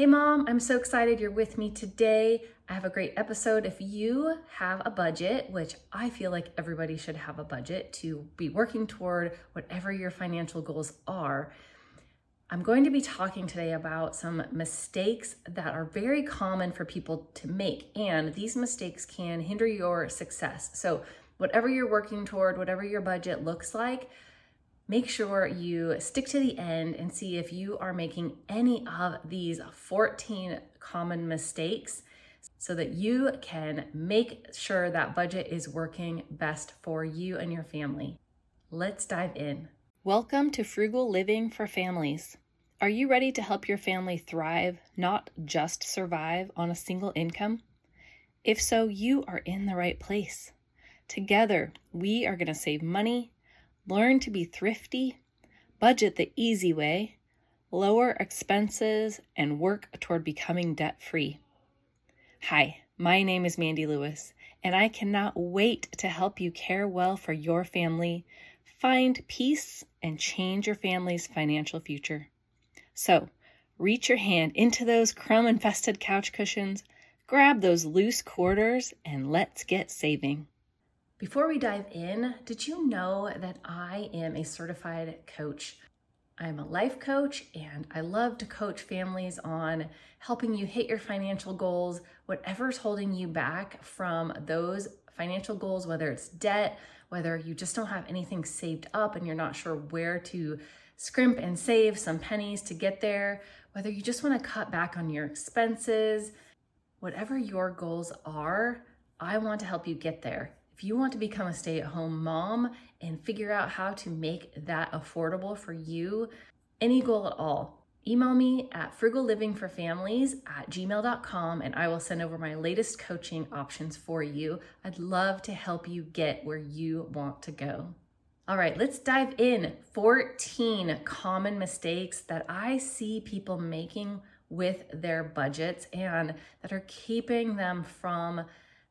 Hey, mom, I'm so excited you're with me today. I have a great episode. If you have a budget, which I feel like everybody should have a budget to be working toward whatever your financial goals are, I'm going to be talking today about some mistakes that are very common for people to make. And these mistakes can hinder your success. So, whatever you're working toward, whatever your budget looks like, make sure you stick to the end and see if you are making any of these 14 common mistakes so that you can make sure that budget is working best for you and your family. Let's dive in. Welcome to Frugal Living for Families. Are you ready to help your family thrive, not just survive on a single income? If so, you are in the right place. Together, we are going to save money learn to be thrifty, budget the easy way, lower expenses, and work toward becoming debt free. Hi, my name is Mandy Lewis, and I cannot wait to help you care well for your family, find peace, and change your family's financial future. So, reach your hand into those crumb infested couch cushions, grab those loose quarters, and let's get saving. Before we dive in, did you know that I am a certified coach? I'm a life coach and I love to coach families on helping you hit your financial goals, whatever's holding you back from those financial goals, whether it's debt, whether you just don't have anything saved up and you're not sure where to scrimp and save some pennies to get there, whether you just want to cut back on your expenses, whatever your goals are, I want to help you get there. If you want to become a stay at home mom and figure out how to make that affordable for you, any goal at all, email me at frugallivingforfamilies at gmail.com and I will send over my latest coaching options for you. I'd love to help you get where you want to go. All right, let's dive in. 14 common mistakes that I see people making with their budgets and that are keeping them from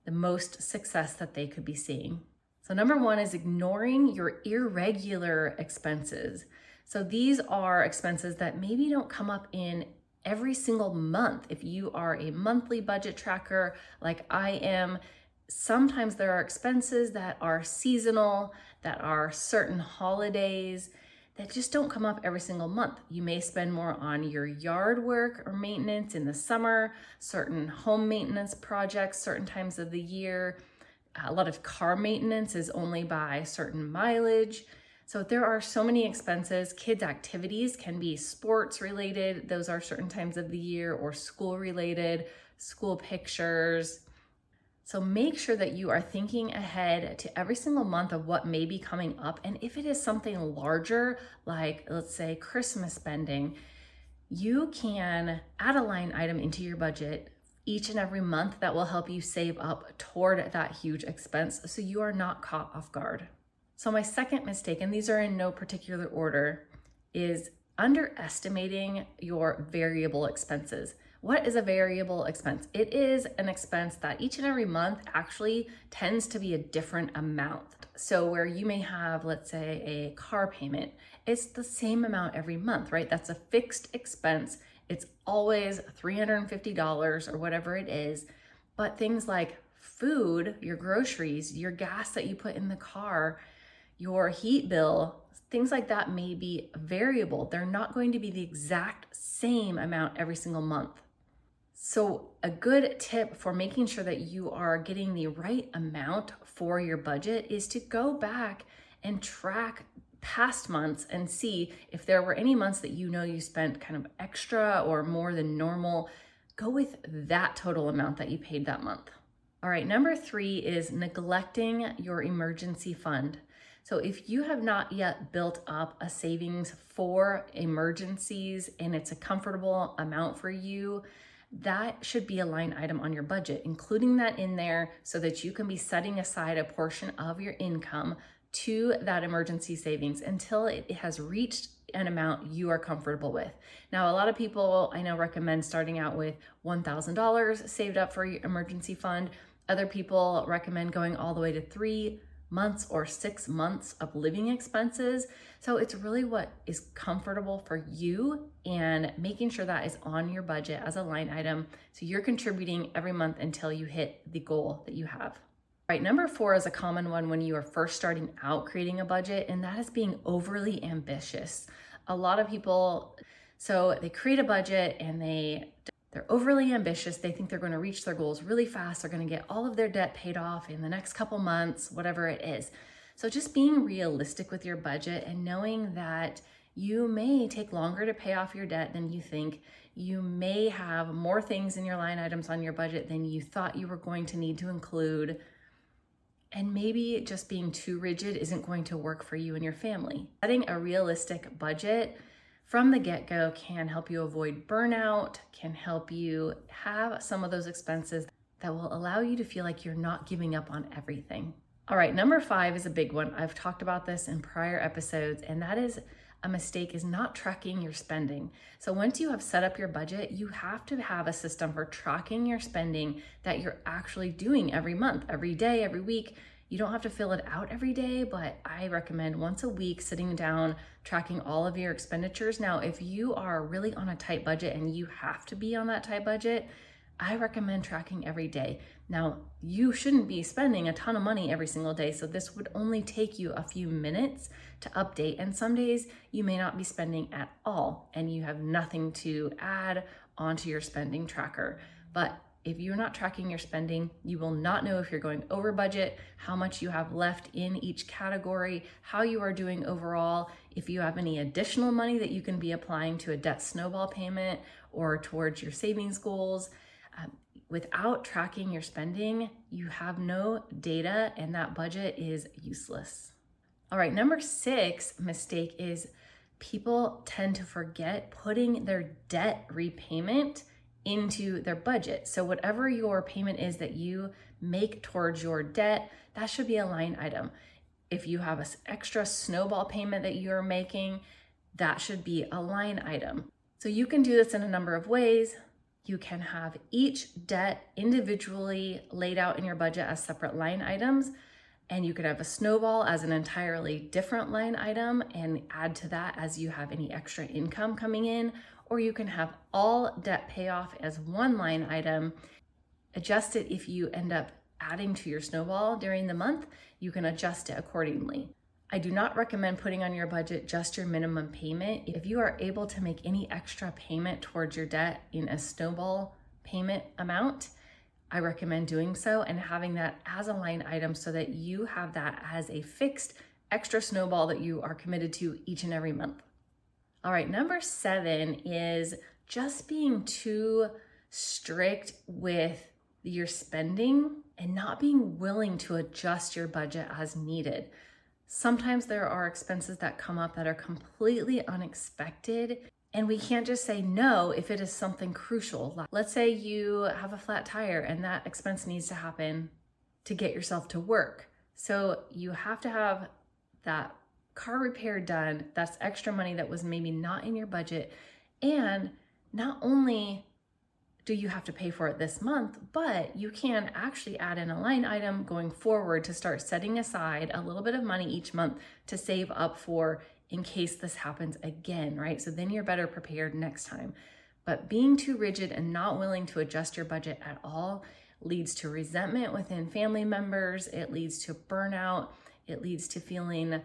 the most success that they could be seeing. So, number one is ignoring your irregular expenses. So, these are expenses that maybe don't come up in every single month. If you are a monthly budget tracker like I am, sometimes there are expenses that are seasonal, that are certain holidays that just don't come up every single month. You may spend more on your yard work or maintenance in the summer, certain home maintenance projects, certain times of the year. A lot of car maintenance is only by certain mileage. So there are so many expenses. Kids' activities can be sports related, those are certain times of the year, or school related, school pictures, so make sure that you are thinking ahead to every single month of what may be coming up. And if it is something larger, like let's say Christmas spending, you can add a line item into your budget each and every month that will help you save up toward that huge expense so you are not caught off guard. So, my second mistake, and these are in no particular order, is underestimating your variable expenses. What is a variable expense? It is an expense that each and every month actually tends to be a different amount. So, where you may have, let's say, a car payment, it's the same amount every month, right? That's a fixed expense. It's always $350 or whatever it is. But things like food, your groceries, your gas that you put in the car, your heat bill, things like that may be variable. They're not going to be the exact same amount every single month. So, a good tip for making sure that you are getting the right amount for your budget is to go back and track past months and see if there were any months that you know you spent kind of extra or more than normal. Go with that total amount that you paid that month. All right, number three is neglecting your emergency fund. So, if you have not yet built up a savings for emergencies and it's a comfortable amount for you, that should be a line item on your budget, including that in there so that you can be setting aside a portion of your income to that emergency savings until it has reached an amount you are comfortable with. Now, a lot of people I know recommend starting out with $1,000 saved up for your emergency fund. Other people recommend going all the way to three months or six months of living expenses. So it's really what is comfortable for you and making sure that is on your budget as a line item. So you're contributing every month until you hit the goal that you have. Right, number four is a common one when you are first starting out creating a budget, and that is being overly ambitious. A lot of people, so they create a budget and they they're overly ambitious. They think they're going to reach their goals really fast. They're going to get all of their debt paid off in the next couple months, whatever it is. So, just being realistic with your budget and knowing that you may take longer to pay off your debt than you think. You may have more things in your line items on your budget than you thought you were going to need to include. And maybe just being too rigid isn't going to work for you and your family. Setting a realistic budget from the get go can help you avoid burnout, can help you have some of those expenses that will allow you to feel like you're not giving up on everything. All right, number five is a big one. I've talked about this in prior episodes, and that is a mistake is not tracking your spending. So once you have set up your budget, you have to have a system for tracking your spending that you're actually doing every month, every day, every week. You don't have to fill it out every day, but I recommend once a week sitting down, tracking all of your expenditures. Now, if you are really on a tight budget and you have to be on that tight budget, I recommend tracking every day. Now, you shouldn't be spending a ton of money every single day, so this would only take you a few minutes to update. And some days you may not be spending at all and you have nothing to add onto your spending tracker. But if you're not tracking your spending, you will not know if you're going over budget, how much you have left in each category, how you are doing overall, if you have any additional money that you can be applying to a debt snowball payment or towards your savings goals. Um, without tracking your spending, you have no data and that budget is useless. All right, number six mistake is people tend to forget putting their debt repayment into their budget. So, whatever your payment is that you make towards your debt, that should be a line item. If you have an extra snowball payment that you're making, that should be a line item. So, you can do this in a number of ways. You can have each debt individually laid out in your budget as separate line items. And you could have a snowball as an entirely different line item and add to that as you have any extra income coming in, or you can have all debt payoff as one line item. Adjust it if you end up adding to your snowball during the month, you can adjust it accordingly. I do not recommend putting on your budget just your minimum payment. If you are able to make any extra payment towards your debt in a snowball payment amount, I recommend doing so and having that as a line item so that you have that as a fixed extra snowball that you are committed to each and every month. All right, number seven is just being too strict with your spending and not being willing to adjust your budget as needed. Sometimes there are expenses that come up that are completely unexpected, and we can't just say no if it is something crucial. Let's say you have a flat tire and that expense needs to happen to get yourself to work. So you have to have that car repair done, that's extra money that was maybe not in your budget. And not only do you have to pay for it this month, but you can actually add in a line item going forward to start setting aside a little bit of money each month to save up for in case this happens again, right? So then you're better prepared next time. But being too rigid and not willing to adjust your budget at all leads to resentment within family members, it leads to burnout, it leads to feeling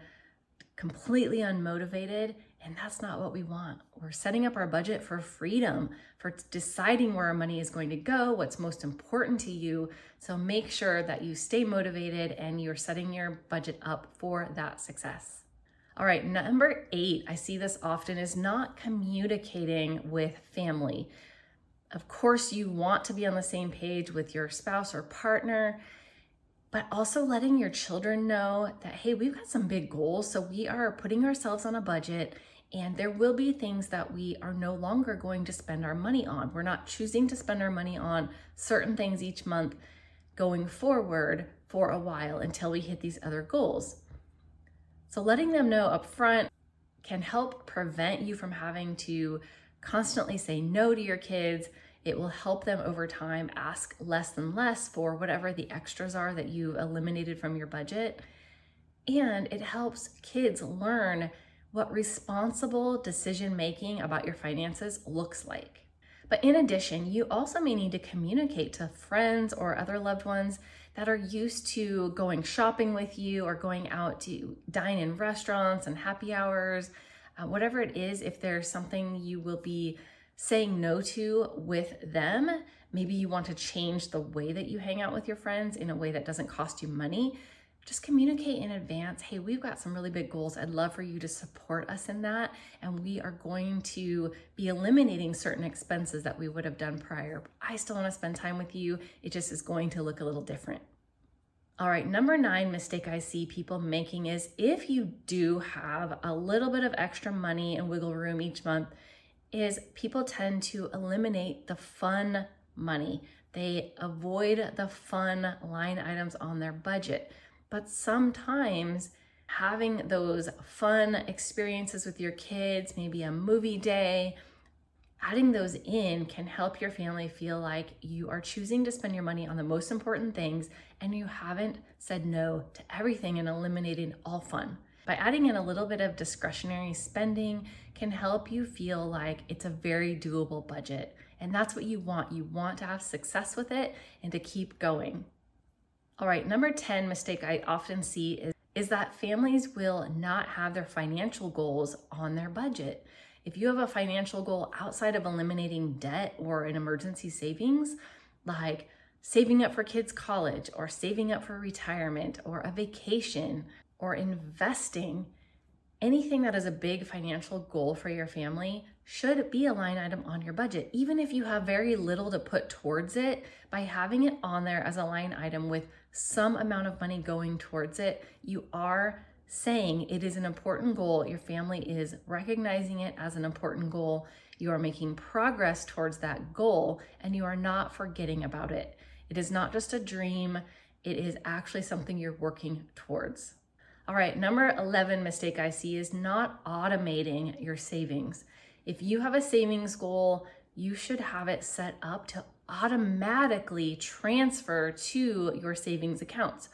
completely unmotivated. And that's not what we want. We're setting up our budget for freedom, for deciding where our money is going to go, what's most important to you. So make sure that you stay motivated and you're setting your budget up for that success. All right, number eight, I see this often, is not communicating with family. Of course, you want to be on the same page with your spouse or partner but also letting your children know that, hey, we've got some big goals. So we are putting ourselves on a budget and there will be things that we are no longer going to spend our money on. We're not choosing to spend our money on certain things each month going forward for a while until we hit these other goals. So letting them know up front can help prevent you from having to constantly say no to your kids it will help them over time ask less and less for whatever the extras are that you eliminated from your budget. And it helps kids learn what responsible decision making about your finances looks like. But in addition, you also may need to communicate to friends or other loved ones that are used to going shopping with you or going out to dine in restaurants and happy hours, uh, whatever it is, if there's something you will be saying no to with them, maybe you want to change the way that you hang out with your friends in a way that doesn't cost you money just communicate in advance hey, we've got some really big goals. I'd love for you to support us in that. And we are going to be eliminating certain expenses that we would have done prior. I still want to spend time with you. It just is going to look a little different. All right, number nine mistake I see people making is if you do have a little bit of extra money and wiggle room each month, is people tend to eliminate the fun money. They avoid the fun line items on their budget. But sometimes having those fun experiences with your kids, maybe a movie day, adding those in can help your family feel like you are choosing to spend your money on the most important things and you haven't said no to everything and eliminated all fun. By adding in a little bit of discretionary spending can help you feel like it's a very doable budget. And that's what you want. You want to have success with it and to keep going. All right, number 10 mistake I often see is, is that families will not have their financial goals on their budget. If you have a financial goal outside of eliminating debt or an emergency savings, like saving up for kids' college or saving up for retirement or a vacation or investing, anything that is a big financial goal for your family should be a line item on your budget. Even if you have very little to put towards it, by having it on there as a line item with some amount of money going towards it, you are saying it is an important goal. Your family is recognizing it as an important goal. You are making progress towards that goal and you are not forgetting about it. It is not just a dream, it is actually something you're working towards. All right, number 11 mistake I see is not automating your savings. If you have a savings goal, you should have it set up to automatically transfer to your savings accounts.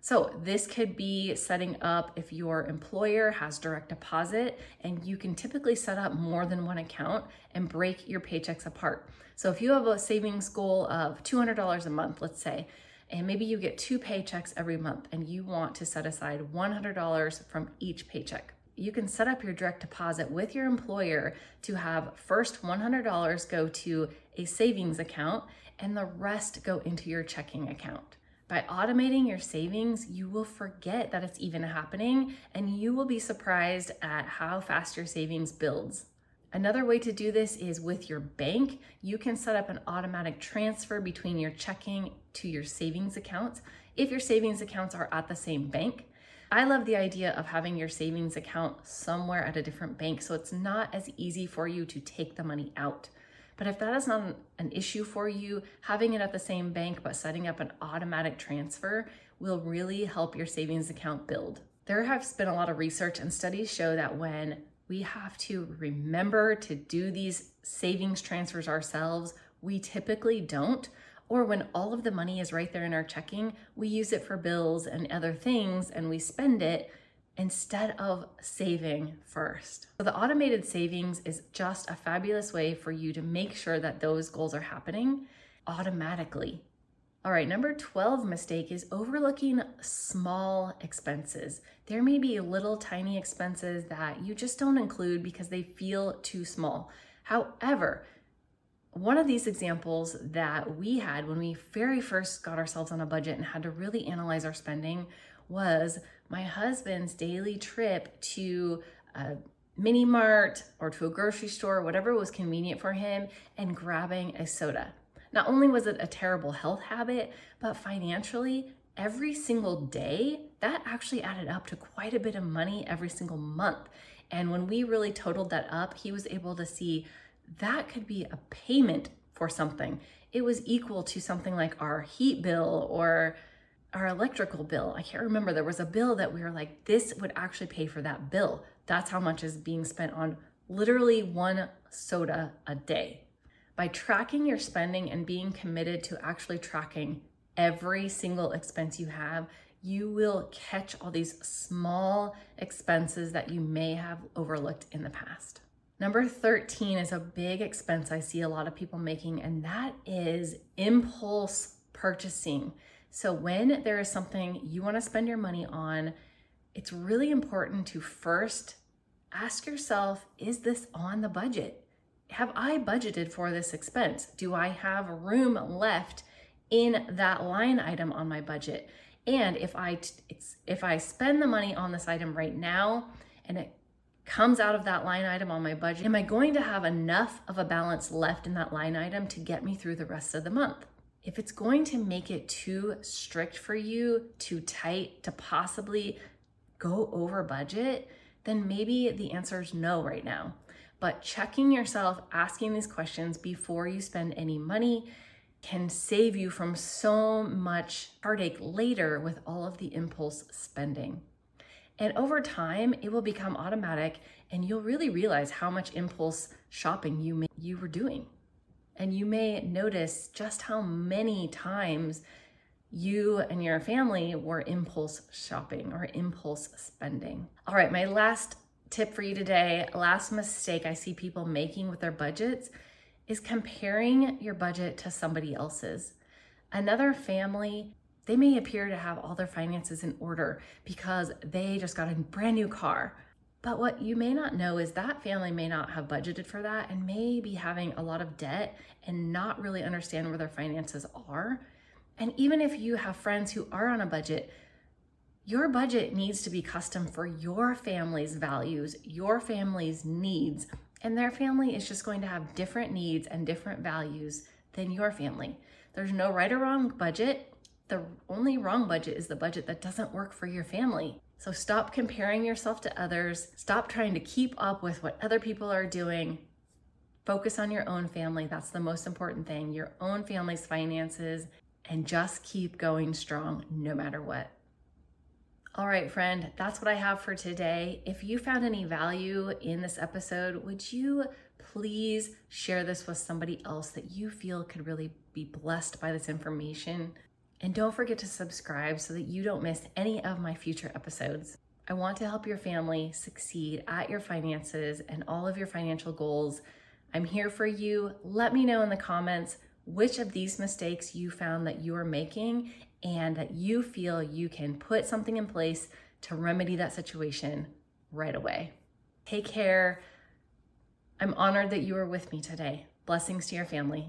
So, this could be setting up if your employer has direct deposit, and you can typically set up more than one account and break your paychecks apart. So, if you have a savings goal of $200 a month, let's say, and maybe you get two paychecks every month and you want to set aside $100 from each paycheck you can set up your direct deposit with your employer to have first $100 go to a savings account and the rest go into your checking account. By automating your savings, you will forget that it's even happening and you will be surprised at how fast your savings builds. Another way to do this is with your bank. You can set up an automatic transfer between your checking to your savings accounts if your savings accounts are at the same bank. I love the idea of having your savings account somewhere at a different bank so it's not as easy for you to take the money out. But if that is not an issue for you, having it at the same bank but setting up an automatic transfer will really help your savings account build. There has been a lot of research and studies show that when we have to remember to do these savings transfers ourselves, we typically don't. Or when all of the money is right there in our checking, we use it for bills and other things and we spend it instead of saving first. So, the automated savings is just a fabulous way for you to make sure that those goals are happening automatically. All right, number 12 mistake is overlooking small expenses. There may be little tiny expenses that you just don't include because they feel too small. However, one of these examples that we had when we very first got ourselves on a budget and had to really analyze our spending was my husband's daily trip to a mini mart or to a grocery store, whatever was convenient for him, and grabbing a soda. Not only was it a terrible health habit, but financially, every single day, that actually added up to quite a bit of money every single month. And when we really totaled that up, he was able to see that could be a payment for something. It was equal to something like our heat bill or our electrical bill. I can't remember. There was a bill that we were like, this would actually pay for that bill. That's how much is being spent on literally one soda a day. By tracking your spending and being committed to actually tracking every single expense you have, you will catch all these small expenses that you may have overlooked in the past. Number 13 is a big expense I see a lot of people making, and that is impulse purchasing. So, when there is something you want to spend your money on, it's really important to first ask yourself is this on the budget? Have I budgeted for this expense? Do I have room left in that line item on my budget? And if I if I spend the money on this item right now and it comes out of that line item on my budget, am I going to have enough of a balance left in that line item to get me through the rest of the month? If it's going to make it too strict for you, too tight to possibly go over budget, then maybe the answer is no right now. But checking yourself, asking these questions before you spend any money can save you from so much heartache later with all of the impulse spending. And over time, it will become automatic and you'll really realize how much impulse shopping you may, you were doing. And you may notice just how many times you and your family were impulse shopping or impulse spending. All right, my last tip for you today, last mistake I see people making with their budgets is comparing your budget to somebody else's. Another family, they may appear to have all their finances in order because they just got a brand new car. But what you may not know is that family may not have budgeted for that and may be having a lot of debt and not really understand where their finances are. And even if you have friends who are on a budget, your budget needs to be custom for your family's values, your family's needs, and their family is just going to have different needs and different values than your family. There's no right or wrong budget. The only wrong budget is the budget that doesn't work for your family. So stop comparing yourself to others. Stop trying to keep up with what other people are doing. Focus on your own family. That's the most important thing your own family's finances, and just keep going strong no matter what. All right, friend, that's what I have for today. If you found any value in this episode, would you please share this with somebody else that you feel could really be blessed by this information? And don't forget to subscribe so that you don't miss any of my future episodes. I want to help your family succeed at your finances and all of your financial goals. I'm here for you. Let me know in the comments which of these mistakes you found that you are making and that you feel you can put something in place to remedy that situation right away. Take care. I'm honored that you are with me today. Blessings to your family.